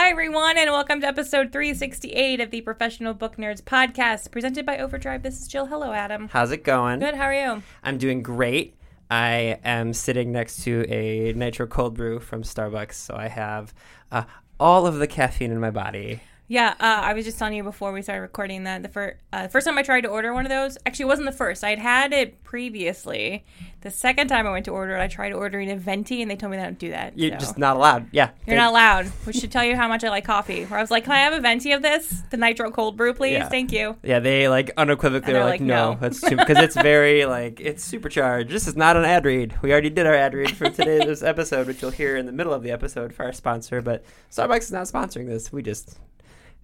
Hi, everyone, and welcome to episode 368 of the Professional Book Nerds podcast, presented by Overdrive. This is Jill. Hello, Adam. How's it going? Good. How are you? I'm doing great. I am sitting next to a nitro cold brew from Starbucks, so I have uh, all of the caffeine in my body. Yeah, uh, I was just telling you before we started recording that the fir- uh, first time I tried to order one of those, actually, it wasn't the first. I'd had it previously. The second time I went to order it, I tried ordering a venti, and they told me they don't do that. You're so. just not allowed. Yeah. You're not allowed, which should tell you how much I like coffee. Where I was like, "Can I have a venti of this? The nitro cold brew, please? Yeah. Thank you." Yeah, they like unequivocally are like, like, no, no. that's too because it's very like it's supercharged. This is not an ad read. We already did our ad read for today's episode, which you'll hear in the middle of the episode for our sponsor. But Starbucks is not sponsoring this. We just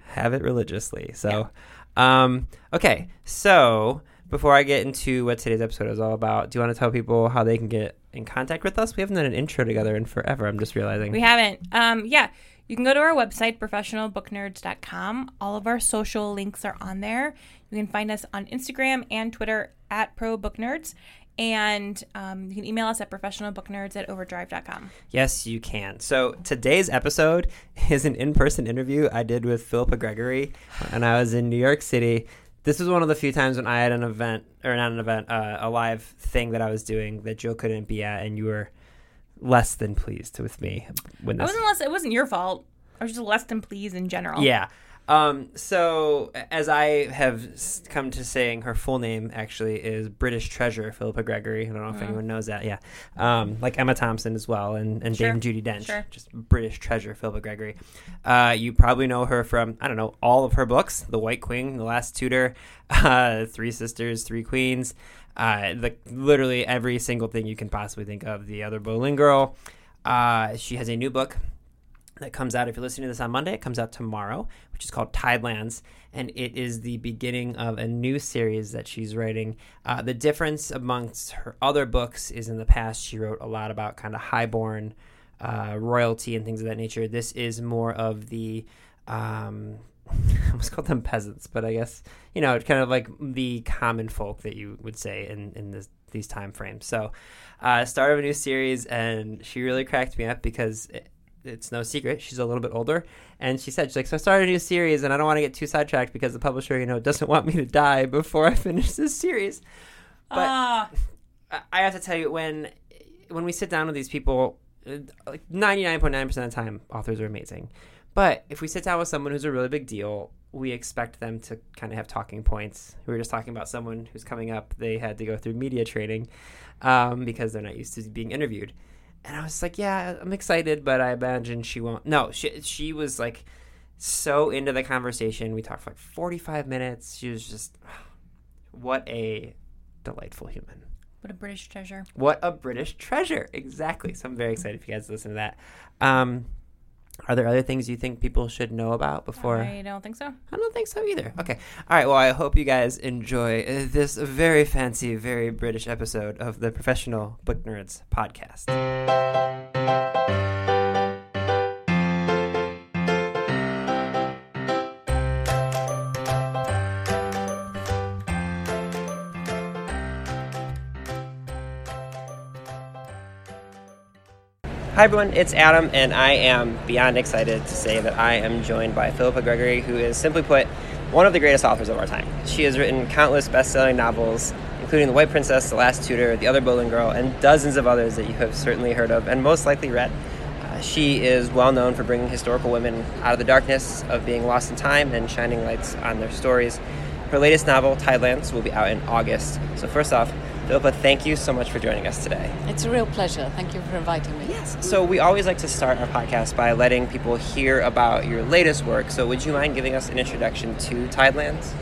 have it religiously. So, um, okay. So before I get into what today's episode is all about, do you want to tell people how they can get in contact with us? We haven't done an intro together in forever. I'm just realizing. We haven't. Um, yeah, you can go to our website, professionalbooknerds.com. All of our social links are on there. You can find us on Instagram and Twitter at ProBookNerds. And um, you can email us at professionalbooknerds at overdrive.com. Yes, you can. So today's episode is an in-person interview I did with Philippa Gregory, and I was in New York City. This was one of the few times when I had an event, or not an event, uh, a live thing that I was doing that Jill couldn't be at, and you were less than pleased with me when I wasn't less, it wasn't your fault. I was just less than pleased in general. Yeah. Um, so as I have come to saying her full name actually is British Treasure Philippa Gregory. I don't know if anyone knows that. Yeah. Um, like Emma Thompson as well and, and Sure. Dame Judi Dench. Sure. Just British Treasure Philippa Gregory. Uh, you probably know her from, I don't know, all of her books, The White Queen, The Last Tudor, uh, Three Sisters, Three Queens, uh, the, literally every single thing you can possibly think of. The Other Boleyn Girl. Uh, she has a new book that comes out if you're listening to this on Monday. It comes out tomorrow, which is called Tidelands, and it is the beginning of a new series that she's writing. Uh, the difference amongst her other books is in the past she wrote a lot about kind of highborn uh, royalty and things of that nature. This is more of the um, I almost called them peasants, but I guess you know, kind of like the common folk that you would say in in this, these time frames. So, uh, start of a new series, and she really cracked me up because it, it's no secret she's a little bit older, and she said she's like, so I started a new series, and I don't want to get too sidetracked because the publisher, you know, doesn't want me to die before I finish this series. But Ah, I- have to tell you when when we sit down with these people, uh, like ninety nine point nine percent of the time, authors are amazing. But if we sit down with someone who's a really big deal, we expect them to kind of have talking points. We were just talking about someone who's coming up. They had to go through media training um, because they're not used to being interviewed. And I was like, yeah, I'm excited, but I imagine she won't. No, she she was like so into the conversation. We talked for like 45 minutes. She was just what a delightful human. what a British treasure. What a British treasure. Exactly. So I'm very excited if you guys listen to that. Um, are there other things you think people should know about before? I don't think so. I don't think so either. Okay. All right. Well, I hope you guys enjoy uh, this very fancy, very British episode of the Professional Book Nerds podcast. Hi, everyone. It's Adam, and I am beyond excited to say that I am joined by Philippa Gregory, who is, simply put, one of the greatest authors of our time. She has written countless best selling novels, including The White Princess, The Last Tudor, The Other Boleyn Girl, and dozens of others that you have certainly heard of and most likely read. Uh, she is well known for bringing historical women out of the darkness of being lost in time and shining lights on their stories. Her latest novel, Tidelands, will be out in August. So, first off, Philippa, thank you so much for joining us today. It's a real pleasure. Thank you for inviting me. Yes. So we always like to start our podcast by letting people hear about your latest work. So would you mind giving us an introduction to Tidelands?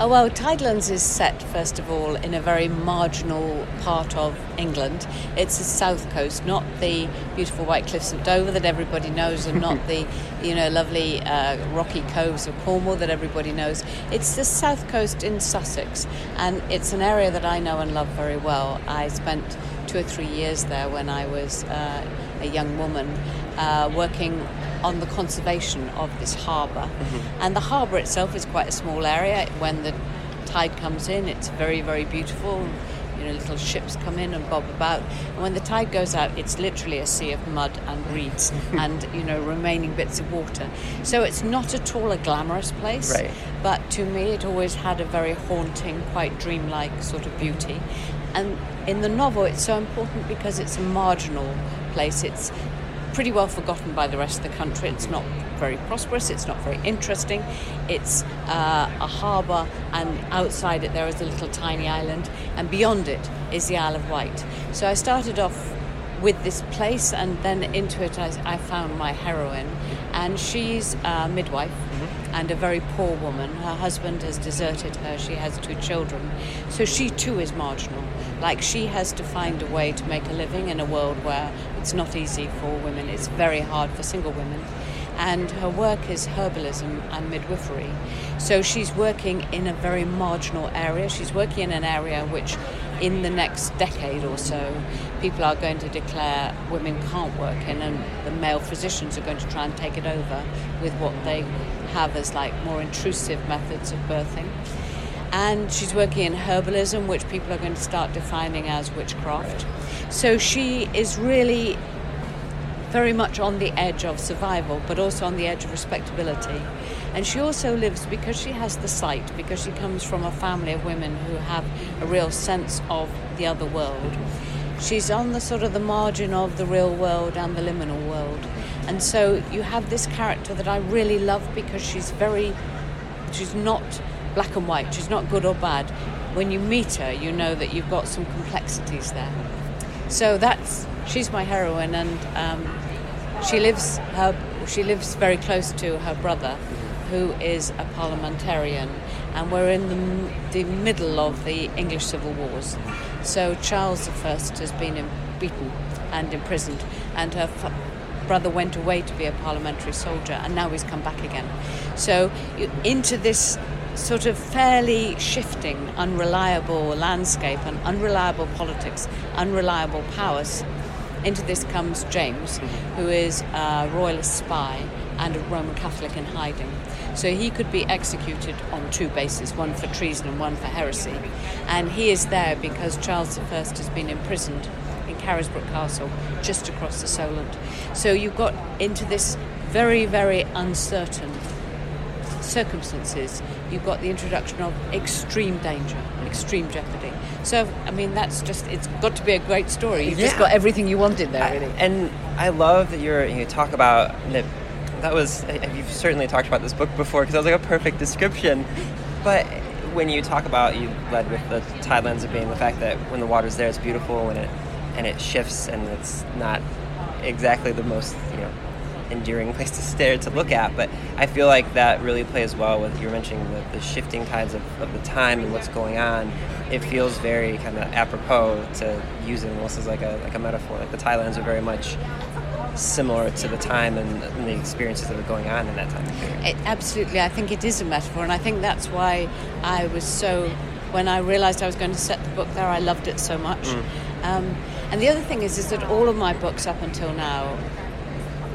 Uh, well, Tidelands is set, first of all, in a very marginal part of England. It's the south coast, not the beautiful white cliffs of Dover that everybody knows, and not the, you know, lovely uh, rocky coves of Cornwall that everybody knows. It's the south coast in Sussex, and it's an area that I know and love very well. I spent two or three years there when I was uh, a young woman, uh, working on the conservation of this harbor Mm-hmm. And the harbour itself is quite a small area. When the tide comes in, it's very, very beautiful. You know, little ships come in and bob about. And when the tide goes out, it's literally a sea of mud and reeds and, you know, remaining bits of water. So it's not at all a glamorous place. Right. But to me, it always had a very haunting, quite dreamlike sort of beauty. And in the novel, it's so important because it's a marginal place. It's pretty well forgotten by the rest of the country. It's not very prosperous, it's not very interesting. It's uh, a harbour, and outside it there is a little tiny island, and beyond it is the Isle of Wight. So I started off with this place, and then into it I, I found my heroine, and she's a midwife and a very poor woman. Her husband has deserted her, she has two children, so she too is marginal. Like she has to find a way to make a living in a world where it's not easy for women, it's very hard for single women. And her work is herbalism and midwifery. So she's working in a very marginal area. She's working in an area which, in the next decade or so, people are going to declare women can't work in, and the male physicians are going to try and take it over with what they have as like more intrusive methods of birthing and she's working in herbalism, which people are going to start defining as witchcraft. So she is really very much on the edge of survival, but also on the edge of respectability. And she also lives because she has the sight, because she comes from a family of women who have a real sense of the other world. She's on the sort of the margin of the real world and the liminal world. And so you have this character that I really love because she's very, she's not black and white, she's not good or bad. When you meet her, you know that you've got some complexities there. So that's she's my heroine, and um, she lives her she lives very close to her brother, who is a parliamentarian, and we're in the, the middle of the English civil wars. So Charles I has been in, beaten and imprisoned, and her brother went away to be a parliamentary soldier, and now he's come back again. So into this sort of fairly shifting, unreliable landscape and unreliable politics, unreliable powers. Into this comes James, mm-hmm. who is a royalist spy and a Roman Catholic in hiding. So he could be executed on two bases, one for treason and one for heresy. And he is there because Charles I has been imprisoned Carisbrooke Castle, just across the Solent. So you got into this very, very uncertain circumstances, you've got the introduction of extreme danger, extreme jeopardy. So, I mean, that's just, it's got to be a great story. You've just got everything you wanted there, I- really. and I love that you're you talk about that. That was you've certainly talked about this book before because that was like a perfect description. But when you talk about you led with the tidelands of being the fact that when the water's there, it's beautiful when it and it shifts and it's not exactly the most you know endearing place to stare to look at. But I feel like that really plays well with you were mentioning the, the shifting tides of, of the time and what's going on. It feels very kind of apropos to use it almost as like a like a metaphor. Like the Tidelands are very much similar to the time and, and the experiences that are going on in that time period. It, absolutely, I think it is a metaphor, and I think that's why I was so. When I realised I was going to set the book there, I loved it so much. Um, and the other thing is, is that all of my books up until now,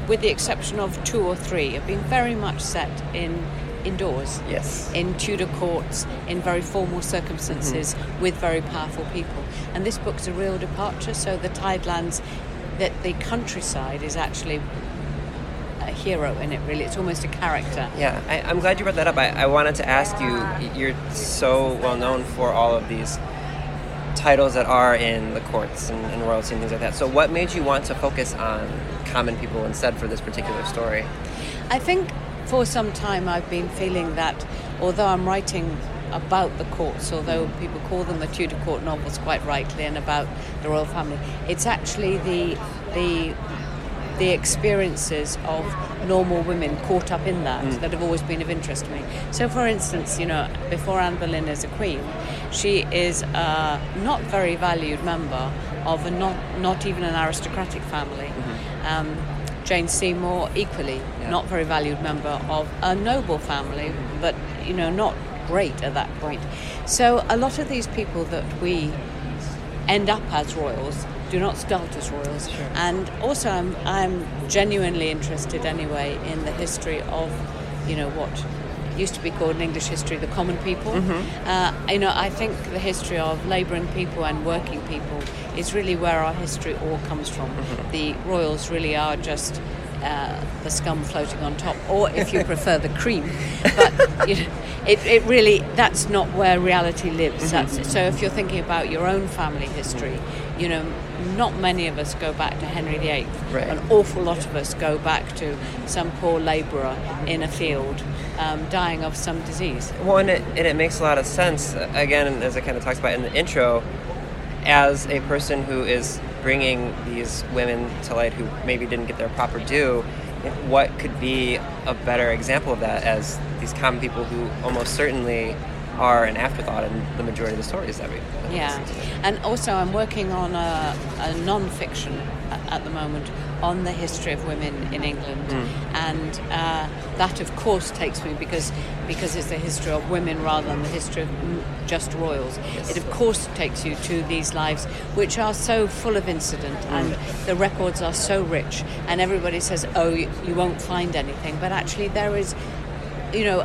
with the exception of two or three, have been very much set in indoors. Yes. In Tudor courts, in very formal circumstances, mm-hmm. with very powerful people. And this book's a real departure. So the Tidelands, that the countryside is actually a hero in it. Really, it's almost a character. Yeah, I, I'm glad you brought that up. I, I wanted to ask you. You're so well known for all of these titles that are in the courts and, and royalty and things like that. So, what made you want to focus on common people instead for this particular story? I think for some time I've been feeling that although I'm writing about the courts, although people call them the Tudor court novels quite rightly and about the royal family, it's actually the the the experiences of normal women caught up in that mm. that have always been of interest to me. So, for instance, you know, before Anne Boleyn is a queen, she is a not very valued member of a not not even an aristocratic family. Mm-hmm. Um, Jane Seymour, equally not very valued member of a noble family, mm-hmm. but you know not great at that point. So a lot of these people that we end up as royals do not start as royals. And also, I'm, I'm genuinely interested anyway in the history of, you know, what used to be called in English history the common people. Uh, you know, I think the history of labouring people and working people is really where our history all comes from. The royals really are just. Uh, the scum floating on top, or if you prefer, the cream. But you know, it, it really that's not where reality lives. That's, so if you're thinking about your own family history, you know, not many of us go back to Henry VIII. Right. An awful lot of us go back to some poor labourer in a field um, dying of some disease. Well, and it, and it makes a lot of sense. Again, as I kind of talked about in the intro, as a person who is bringing these women to light who maybe didn't get their proper due, what could be a better example of that as these common people who almost certainly are an afterthought in the majority of the stories that we that Yeah, and also I'm working on a, a non-fiction at the moment on the history of women in England, and uh, that of course takes me because because it's the history of women rather than the history of mm, just royals. It of course takes you to these lives which are so full of incident and the records are so rich, and everybody says, oh, you, you won't find anything, but actually there is, you know,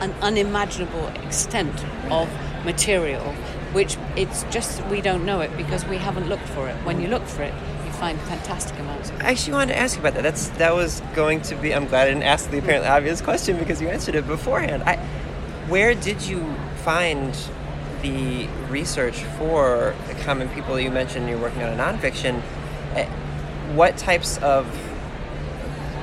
an unimaginable extent of material which it's just we don't know it because we haven't looked for it when you look for it you find fantastic amounts I actually wanted to ask you about that. That's that was going to be. I'm glad I didn't ask the apparently obvious question because you answered it beforehand. I, where did you find the research for the common people you mentioned? You're working on a nonfiction. Eh, What types of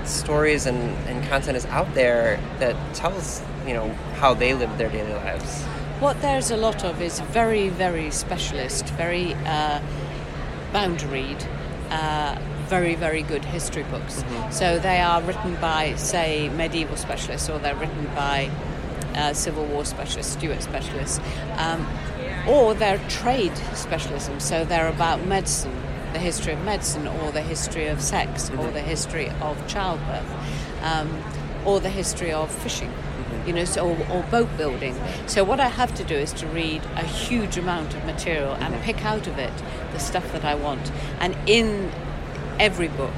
stories and, and content is out there that tells you know how they live their daily lives? what there's a lot of is very very specialist very uh, boundaried uh, very very good history books so they are written by say medieval specialists or they're written by uh, Civil War specialists, Stuart specialists, um, or they're trade specialisms. So they're about medicine, the history of medicine, or the history of sex, or the history of childbirth, um, or the history of fishing. You know, so, or, boat building. So what I have to do is to read a huge amount of material and pick out of it the stuff that I want. And in every book,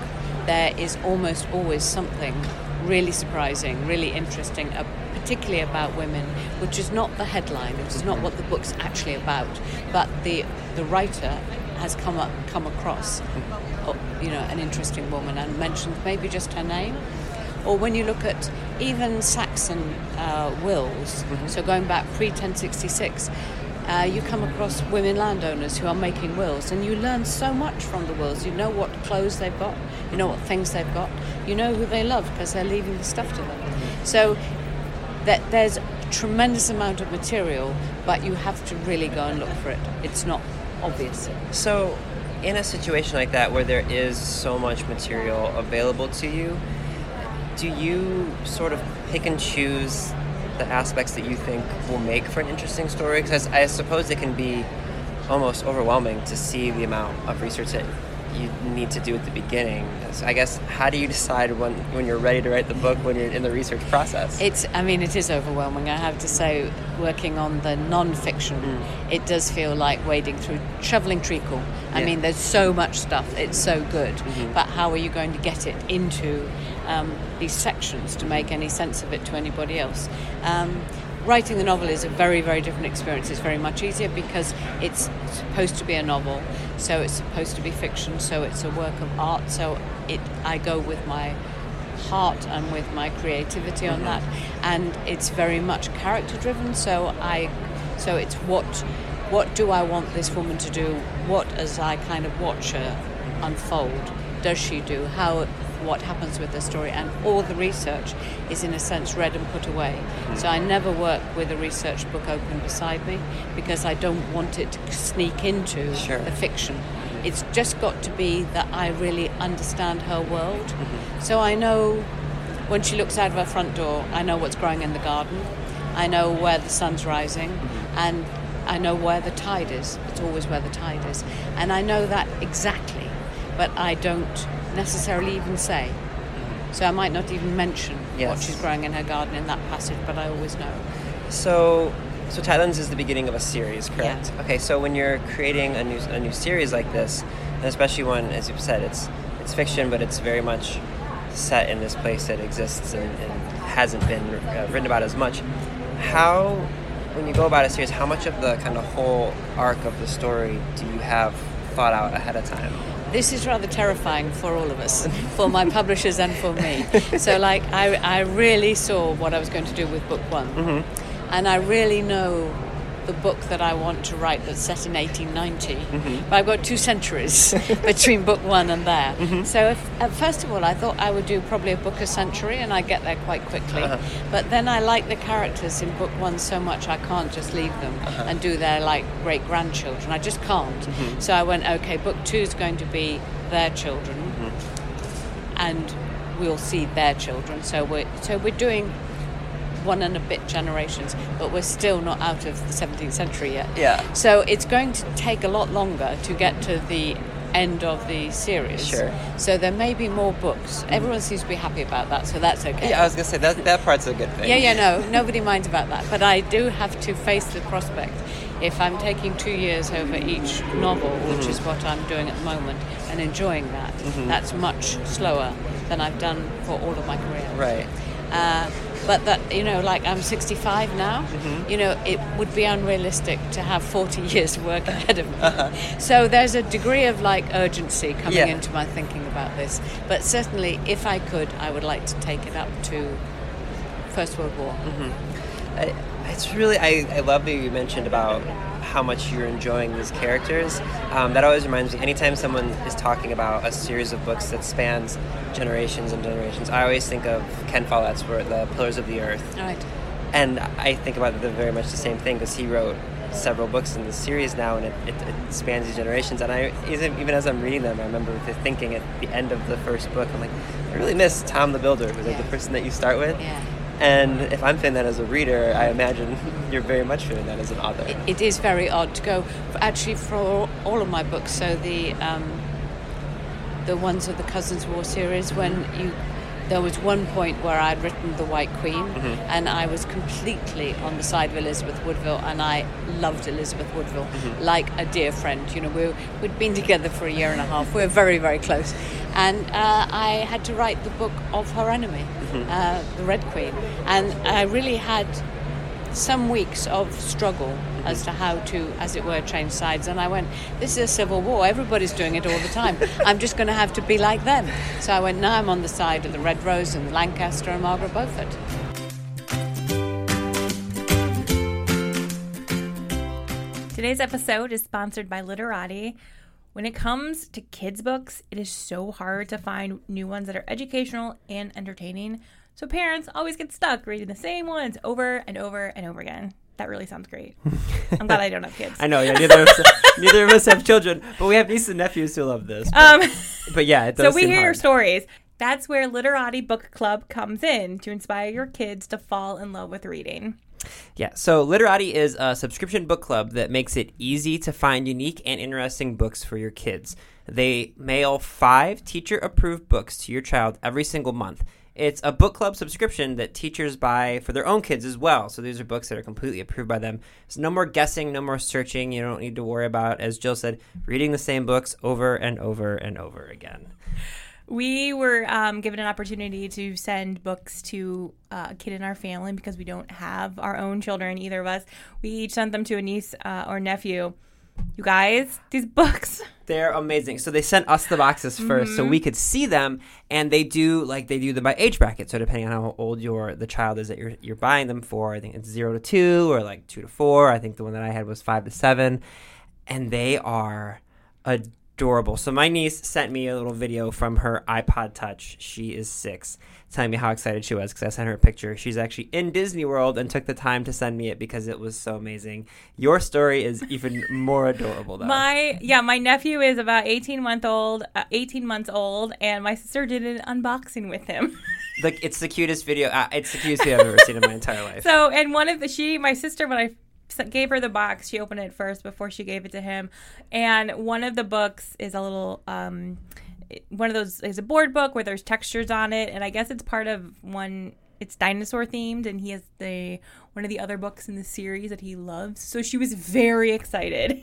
there is almost always something really surprising, really interesting, uh, particularly about women, which is not the headline, which is not what the book's actually about, but the the writer has come up, come across, uh, you know, an interesting woman and mentioned maybe just her name. Or when you look at even Saxon uh, wills, so going back pre 1066, uh, you come across women landowners who are making wills, and you learn so much from the wills. You know what clothes they've got, you know what things they've got, you know who they love because they're leaving the stuff to them. So that there's a tremendous amount of material, but you have to really go and look for it. It's not obvious. So, in a situation like that where there is so much material available to you, do you sort of pick and choose the aspects that you think will make for an interesting story? Because I suppose it can be almost overwhelming to see the amount of research that you need to do at the beginning. So I guess how do you decide when when you're ready to write the book when you're in the research process? It's, I mean, it is overwhelming. I have to say, working on the non-fiction, mm. it does feel like wading through shoveling treacle. I Yeah. mean, there's so much stuff. It's so good, mm-hmm. but how are you going to get it into um, these sections to make any sense of it to anybody else? Um, writing the novel is a very, very different experience. It's very much easier because it's supposed to be a novel, so it's supposed to be fiction, so it's a work of art. So it, I go with my heart and with my creativity on that and it's very much character driven so i so it's what what do i want this woman to do what as i kind of watch her unfold does she do how what happens with the story and all the research is in a sense read and put away so i never work with a research book open beside me because i don't want it to sneak into Sure. the fiction It's just got to be that I really understand her world. Mm-hmm. So I know when she looks out of her front door, I know what's growing in the garden. I know where the sun's rising, mm-hmm. and I know where the tide is. It's always where the tide is. And I know that exactly, but I don't necessarily even say. So I might not even mention what she's growing in her garden in that passage, but I always know. So, so Tidelands is the beginning of a series, correct? Okay, so when you're creating a new a new series like this, and especially one, as you've said, it's it's fiction, but it's very much set in this place that exists and, and hasn't been uh, written about as much. How, when you go about a series, how much of the kind of whole arc of the story do you have thought out ahead of time? This is rather terrifying for all of us, for my publishers and for me. So, like, I, I really saw what I was going to do with book one. Mm-hmm. And I really know the book that I want to write that's set in 1890. Mm-hmm. But I've got two centuries between book one and there. Mm-hmm. So, if, uh, first of all, I thought I would do probably a book a century and I'd get there quite quickly. Uh-huh. But then I like the characters in book one so much I can't just leave them uh-huh. and do their like great grandchildren. I just can't. Mm-hmm. So I went, okay, book two is going to be their children and we'll see their children. So we're so we're doing one and a bit generations, but we're still not out of the 17th century yet. Yeah. So it's going to take a lot longer to get to the end of the series. Sure. So there may be more books. Everyone seems to be happy about that, so that's okay. Yeah, I was gonna say that that part's a good thing. Yeah, yeah, no, nobody minds about that. But I do have to face the prospect. If I'm taking two years over each novel, which is what I'm doing at the moment, and enjoying that, that's much slower than I've done for all of my career. Right. Uh, but that, you know, like I'm 65 now, mm-hmm. you know, it would be unrealistic to have 40 years of work uh-huh. ahead of me. Uh-huh. So there's a degree of like urgency coming Yeah. into my thinking about this. But certainly, if I could, I would like to take it up to First World War. Mm-hmm. I, it's really I, I love that you mentioned about how much you're enjoying these characters. Um, that always reminds me. Anytime someone is talking about a series of books that spans generations and generations, I always think of Ken Follett's work, The Pillars of the Earth, right. and I think about the very much the same thing because he wrote several books in this series now, and it, it, it spans these generations. And I even even as I'm reading them, I remember the thinking at the end of the first book, I'm like, I really miss Tom the Builder, who's like the person that you start with. Yeah. And if I'm feeling that as a reader, I imagine you're very much feeling that as an author. It, it is very odd to go actually for all of my books. So the um, the ones of the Cousins War series, when you there was one point where I'd written the White Queen, and I was completely on the side of Elizabeth Woodville, and I loved Elizabeth Woodville like a dear friend. You know, we we'd been together for a year and a half. We're very very close, and uh, I had to write the book of her enemy, uh, the Red Queen, and I really had some weeks of struggle as to how to, as it were, change sides. And I went, this is a civil war. Everybody's doing it all the time. I'm just going to have to be like them. So I went, now I'm on the side of the Red Rose and Lancaster and Margaret Beaufort. Today's episode is sponsored by Literati. When it comes to kids' books, it is so hard to find new ones that are educational and entertaining. So parents always get stuck reading the same ones over and over and over again. That really sounds great. I'm glad I don't have kids. I know, yeah, neither of us, neither of us have children, but we have nieces and nephews who love this. But, Um, but yeah, it so we hear your stories. That's where Literati Book Club comes in to inspire your kids to fall in love with reading. Yeah, so Literati is a subscription book club that makes it easy to find unique and interesting books for your kids. They mail five teacher approved books to your child every single month. It's a book club subscription that teachers buy for their own kids as well. So these are books that are completely approved by them. So no more guessing, no more searching. You don't need to worry about, as Jill said, reading the same books over and over and over again. We were um, given an opportunity to send books to uh, a kid in our family because we don't have our own children, either of us. We each sent them to a niece uh, or nephew. You guys, these books, They're amazing. So they sent us the boxes 1st so we could see them, and they do like they do them by age bracket. So depending on how old your the child is that you're you're buying them for, I think it's zero to two or like two to four. I think the one that I had was five to seven, and they are adorable. So my niece sent me a little video from her iPod Touch. She is six, telling me how excited she was because I sent her a picture. She's actually in Disney World and took the time to send me it because it was so amazing. Your story is even more adorable, though. My yeah, my nephew is about eighteen month old, uh, eighteen months old, and my sister did an unboxing with him. Like it's the cutest video. Uh, it's the cutest video I've ever seen in my entire life. So, and one of the she, my sister, when I gave her the box, she opened it first before she gave it to him, and one of the books is a little um, one of those is a board book where there's textures on it, and I guess it's part of one. It's dinosaur themed, and he has the one of the other books in the series that he loves. So she was very excited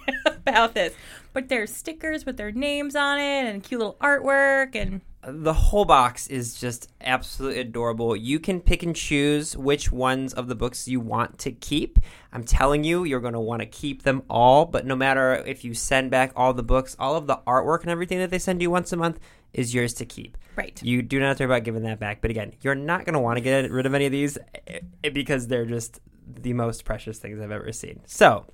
about this. But there's stickers with their names on it and cute little artwork, and the whole box is just absolutely adorable. You can pick and choose which ones of the books you want to keep. I'm telling you, you're going to want to keep them all, but no matter if you send back all the books, all of the artwork and everything that they send you once a month is yours to keep. Right. You do not have to worry about giving that back. But again, you're not going to want to get rid of any of these eh, eh, because they're just the most precious things I've ever seen. So,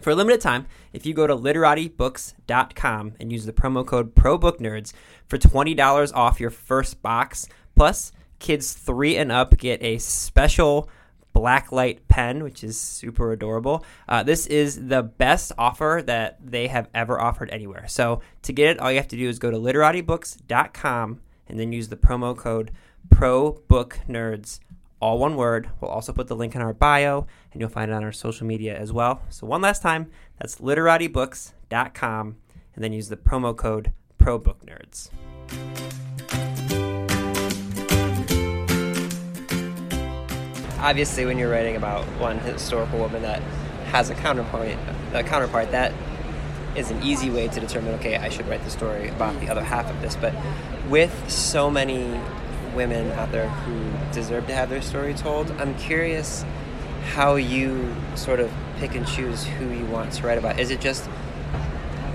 for a limited time, if you go to literatibooks.com and use the promo code ProBookNerds for $20 off your first box, plus kids 3 and up get a special blacklight pen, which is super adorable. Uh, this is the best offer that they have ever offered anywhere. So to get it, all you have to do is go to literatibooks.com and then use the promo code ProBookNerds all one word. We'll also put the link in our bio, and you'll find it on our social media as well. So one last time, that's literatibooks.com, and then use the promo code ProBookNerds. obviously when you're writing about one historical woman that has a counterpoint a counterpart that is an easy way to determine okay i should write the story about the other half of this but with so many women out there who deserve to have their story told. I'm curious how you sort of pick and choose who you want to write about. Is it just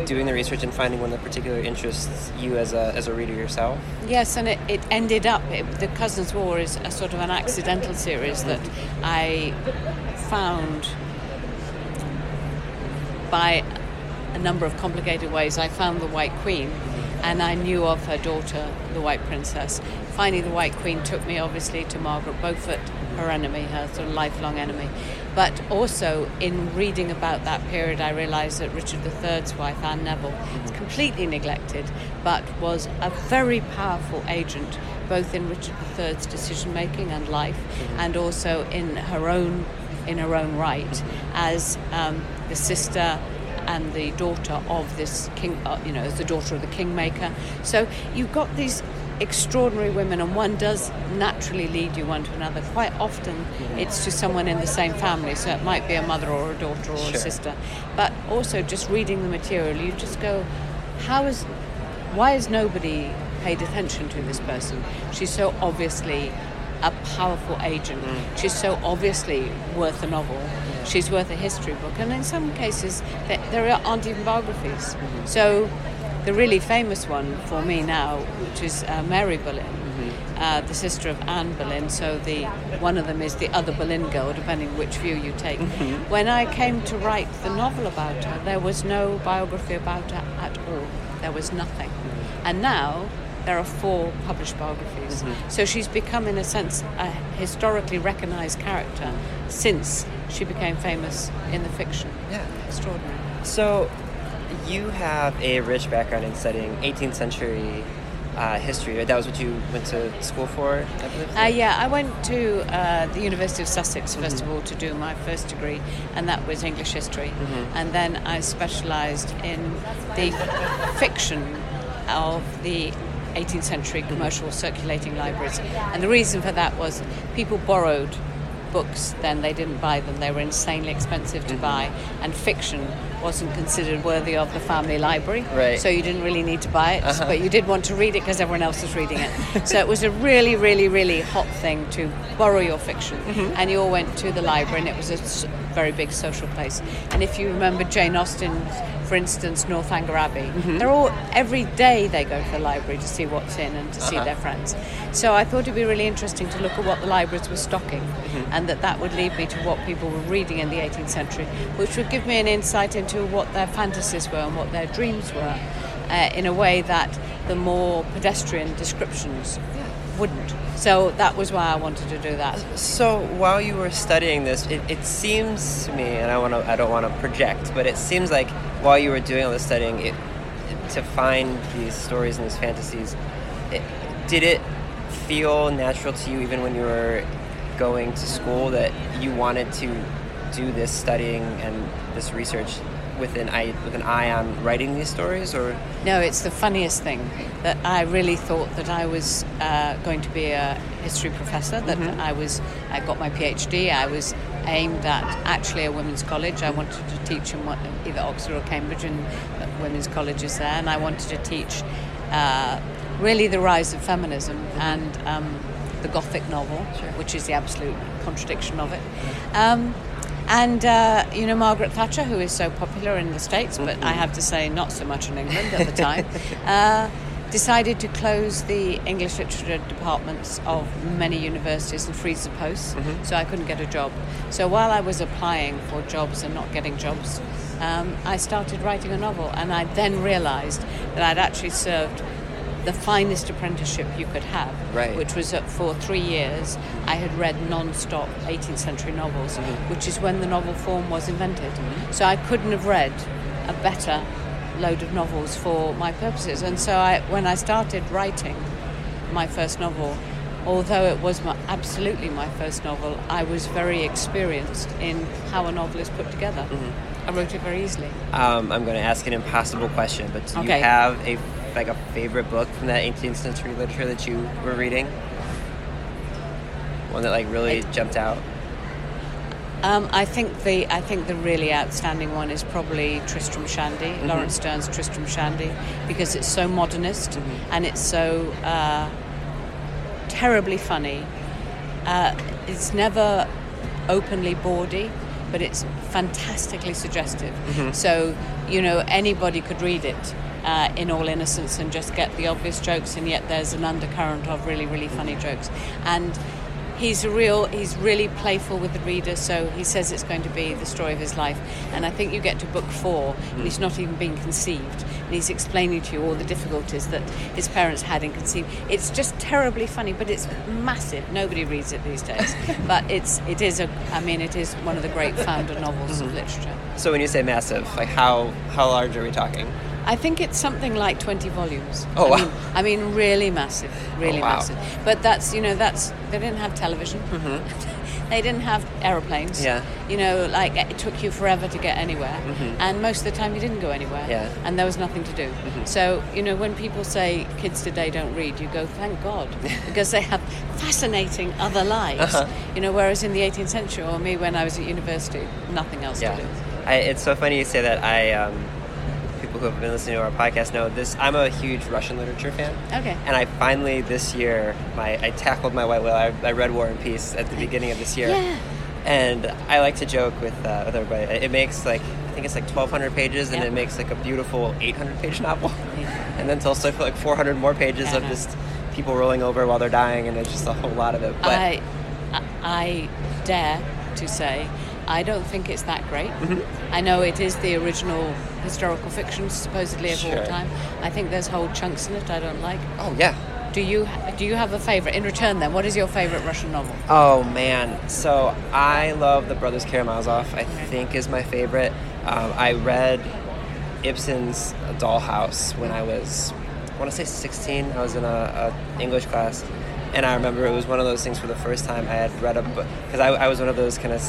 doing the research and finding one that particularly interests you as a, as a reader yourself? Yes, and it, it ended up, it, The Cousins' War is a sort of an accidental series that I found by a number of complicated ways. I found the White Queen and I knew of her daughter, the White Princess. Finally, the White Queen took me obviously to Margaret Beaufort, her enemy, her sort of lifelong enemy. But also in reading about that period, I realised that Richard III's wife, Anne Neville, is mm-hmm. completely neglected, but was a very powerful agent both in Richard III's decision making and life, mm-hmm. and also in her own in her own right mm-hmm. as um, the sister and the daughter of this king, uh, you know, as the daughter of the kingmaker. So you've got these extraordinary women, and one does naturally lead you one to another. Quite often, it's to someone in the same family, so it might be a mother or a daughter or Sure. a sister. But also, just reading the material, you just go, how is, why is nobody paid attention to this person? She's so obviously a powerful agent. She's so obviously worth a novel. She's worth a history book, and in some cases, there, aren't even biographies. Mm-hmm. So, the really famous one for me now, which is uh, Mary Boleyn, mm-hmm. uh, the sister of Anne Boleyn. So the one of them is the other Boleyn girl, depending which view you take. Mm-hmm. When I came to write the novel about her, there was no biography about her at all. There was nothing, and now there are four published biographies. So she's become, in a sense, a historically recognised character since she became famous in the fiction. Yeah. Extraordinary. So, you have a rich background in studying 18th century uh, history. Right? That was what you went to school for, I believe. Uh, yeah, I went to uh, the University of Sussex first of all to do my first degree, and that was English history. And then I specialised in the fiction of the 18th century commercial circulating libraries. And the reason for that was people borrowed books then, they didn't buy them, they were insanely expensive to mm-hmm. buy, and fiction wasn't considered worthy of the family library. Right. So you didn't really need to buy it, uh-huh. but you did want to read it because everyone else was reading it. so it was a really, really, really hot thing to borrow your fiction. Mm-hmm. And you all went to the library, and it was a very big social place. And if you remember Jane Austen, for instance, Northanger Abbey, mm-hmm. they're all every day they go to the library to see what's in and to see uh-huh. their friends. So I thought it'd be really interesting to look at what the libraries were stocking, mm-hmm. and that that would lead me to what people were reading in the 18th century, which would give me an insight into what their fantasies were and what their dreams were. uh, in a way that the more pedestrian descriptions wouldn't. So that was why I wanted to do that. So while you were studying this, it, it seems to me, and I want to, I don't want to project, but it seems like while you were doing all this studying, it, to find these stories and these fantasies, it, did it feel natural to you even when you were going to school that you wanted to do this studying and this research with an eye with an eye on writing these stories, or No, it's the funniest thing that I really thought that I was uh, going to be a history professor. That I was, I got my PhD. I was aimed at actually a women's college. I wanted to teach in what, either Oxford or Cambridge, and uh, women's colleges there. And I wanted to teach uh, really the rise of feminism and um, the Gothic novel, which is the absolute contradiction of it. Um, and uh, you know Margaret Thatcher, who is so popular in the States, but I have to say not so much in England at the time, uh, decided to close the English literature departments of many universities and freeze the posts, so I couldn't get a job. So while I was applying for jobs and not getting jobs, um, I started writing a novel, and I then realised that I'd actually served the finest apprenticeship you could have, Right. which was that for three years I had read non-stop 18th century novels, mm-hmm. which is when the novel form was invented. Mm-hmm. So I couldn't have read a better load of novels for my purposes. And so I, when I started writing my first novel, although it was my, absolutely my first novel, I was very experienced in how a novel is put together. Mm-hmm. I wrote it very easily. um, I'm going to ask an impossible question, but do Okay. you have a like a favorite book from that 18th century literature that you were reading? One that like really jumped out. Um, I think the I think the really outstanding one is probably Tristram Shandy, Laurence Sterne's Tristram Shandy, because it's so modernist and it's so uh, terribly funny. Uh, it's never openly bawdy, but it's fantastically suggestive. So you know anybody could read it. Uh, in all innocence, and just get the obvious jokes, and yet there's an undercurrent of really, really funny jokes. And he's real he's really playful with the reader so he says it's going to be the story of his life. And i think you get to book four and he's not even being conceived. And he's explaining to you all the difficulties that his parents had in conceiving. It's just terribly funny but it's massive. Nobody reads it these days. But it's it is a i mean it is one of the great founder novels of literature. So when you say massive, like how how large are we talking? I think it's something like 20 volumes. Oh, I wow. Mean, I mean, really massive, really Oh, wow. massive. But that's, you know, that's, they didn't have television. they didn't have aeroplanes. Mm-hmm. Yeah. Mm-hmm. You know, like it took you forever to get anywhere. And most of the time you didn't go anywhere. Yeah. Mm-hmm. And there was nothing to do. So, you know, when people say kids today don't read, you go, thank God. because they have fascinating other lives. Uh-huh. You know, whereas in the 18th century, or me when I was at university, nothing else Yeah, to do. I, it's so funny you say that. I um, who have been listening to our podcast know this. I'm a huge Russian literature fan. Okay. And I finally this year, my I tackled my white whale. I, I read War and Peace at the beginning of this year. Yeah. And I like to joke with uh, with everybody. It makes like I think it's like 1,200 pages, and Yeah. it makes like a beautiful 800 page novel. And then Tolstoy put like 400 more pages Yeah, of just people rolling over while they're dying, and it's just a whole lot of it. But I I dare to say, I don't think it's that great. Mm-hmm. I know it is the original historical fiction, supposedly of Sure. all time. I think there's whole chunks in it I don't like. oh yeah, Do you do you have a favorite? In return, then, what is your favorite Russian novel? Oh man, so I love the Brothers Karamazov. I think is my favorite. Um, I read Ibsen's Dollhouse when I was, I want to say 16. I was in a, a English class, and I remember it was one of those things for the first time I had read a book because I, I was one of those kind of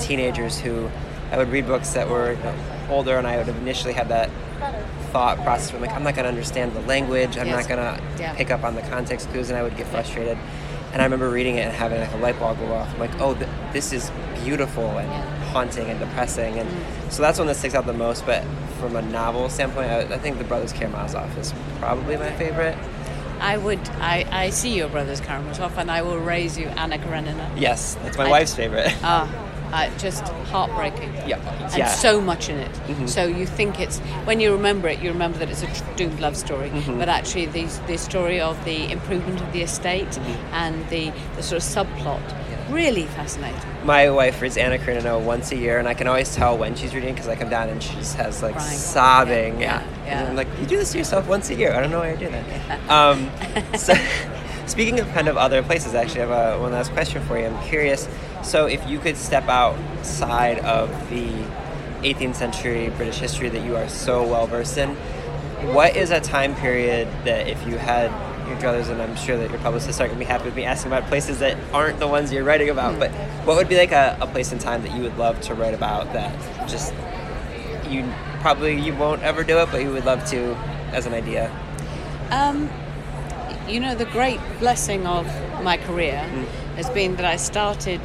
teenagers who I would read books that were you know, older, and I would have initially had that thought process where I'm like, I'm not going to understand the language. I'm Yes. not going to Yeah. pick up on the context clues, and I would get frustrated. And I remember reading it and having like a light bulb go off. I'm like, oh, th- this is beautiful and haunting and depressing, and so that's one that sticks out the most. But from a novel standpoint, I, I think The Brothers Karamazov is probably my favorite. I would. I, I see your brothers Karamazov, and I will raise you Anna Karenina. Yes, that's my I- wife's favorite. Ah, uh, just heartbreaking. Yeah. And Yeah. Mm-hmm. so much in it. So you think it's when you remember it, you remember that it's a doomed love story. Mm-hmm. But actually, the the story of the improvement of the estate Mm-hmm. and the the sort of subplot really fascinating. My wife reads Anna Karenina once a year, and I can always tell when she's reading because I come down and she just has like Crying. sobbing. Yeah, yeah, And I'm like, you do this to yourself once a year. I don't know why you do that. Um, so, speaking of kind of other places, actually, I have a, one last question for you. I'm curious. So, if you could step outside of the 18th century British history that you are so well versed in, what is a time period that if you had your druthers, and I'm sure that your publicists aren't going to be happy with me asking about places that aren't the ones you're writing about, but what would be like a, a place in time that you would love to write about that just you probably you won't ever do it, but you would love to as an idea? Um, you know, the great blessing of my career has been that I started.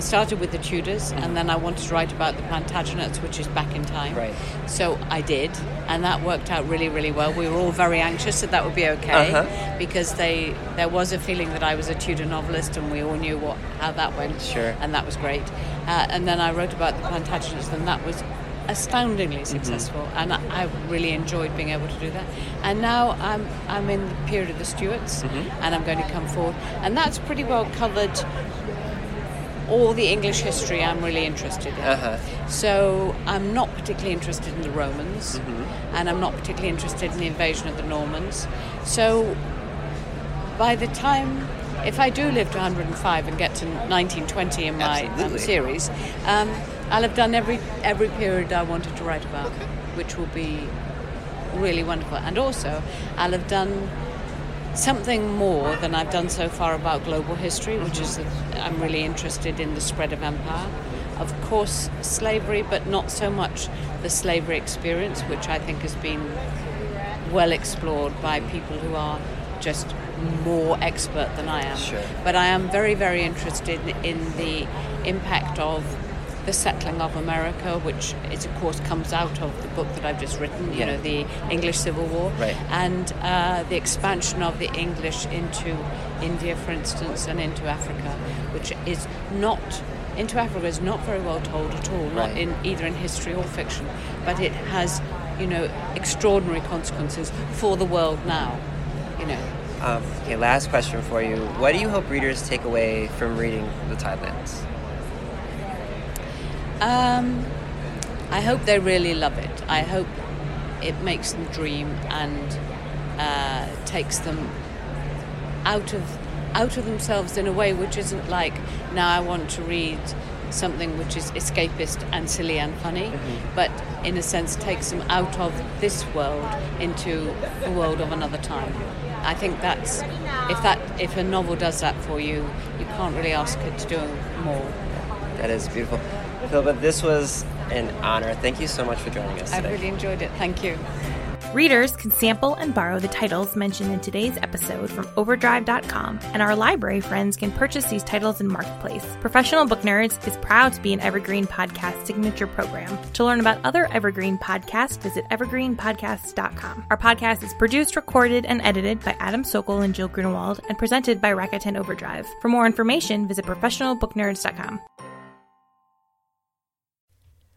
I started with the Tudors, and then I wanted to write about the Plantagenets, which is back in time. Right. So I did, and that worked out really, really well. We were all very anxious that that would be okay, Uh-huh. because they there was a feeling that I was a Tudor novelist, and we all knew what how that went. Sure. And that was great. Uh, and then I wrote about the Plantagenets, and that was astoundingly successful, and I, I really enjoyed being able to do that. And now I'm I'm in the period of the Stuarts, and I'm going to come forward, and that's pretty well covered all the English history I'm really interested in. Uh-huh. So I'm not particularly interested in the Romans, and I'm not particularly interested in the invasion of the Normans. So by the time, if I do live to 105 and get to 1920 in my um, series, um, I'll have done every every period I wanted to write about, which will be really wonderful. And also, I'll have done something more than I've done so far about global history, which is that I'm really interested in the spread of empire. Of course, slavery, but not so much the slavery experience, which I think has been well explored by people who are just more expert than I am. Sure. But I am very, very interested in the impact of the settling of America, which is, of course comes out of the book that I've just written, you Yeah. know, the English Civil War, Right. and uh, the expansion of the English into India, for instance, and into Africa, which is not into Africa is not very well told at all, not Right. in either in history or fiction, but it has, you know, extraordinary consequences for the world now, you know. Um, okay, last question for you. What do you hope readers take away from reading The Tidelands? Um, I hope they really love it. I hope it makes them dream and uh, takes them out of out of themselves in a way which isn't like now I want to read something which is escapist and silly and funny, but in a sense takes them out of this world into the world of another time. I think that's if that if a novel does that for you, you can't really ask it to do more. That is beautiful. Philippa, this was an honor. Thank you so much for joining us Today. I've really enjoyed it. Thank you. Readers can sample and borrow the titles mentioned in today's episode from Overdrive.com, and our library friends can purchase these titles in Marketplace. Professional Book Nerds is proud to be an Evergreen Podcast signature program. To learn about other Evergreen podcasts, visit evergreenpodcasts.com. Our podcast is produced, recorded, and edited by Adam Sockel and Jill Grunewald, and presented by Rakuten Overdrive. For more information, visit professionalbooknerds.com.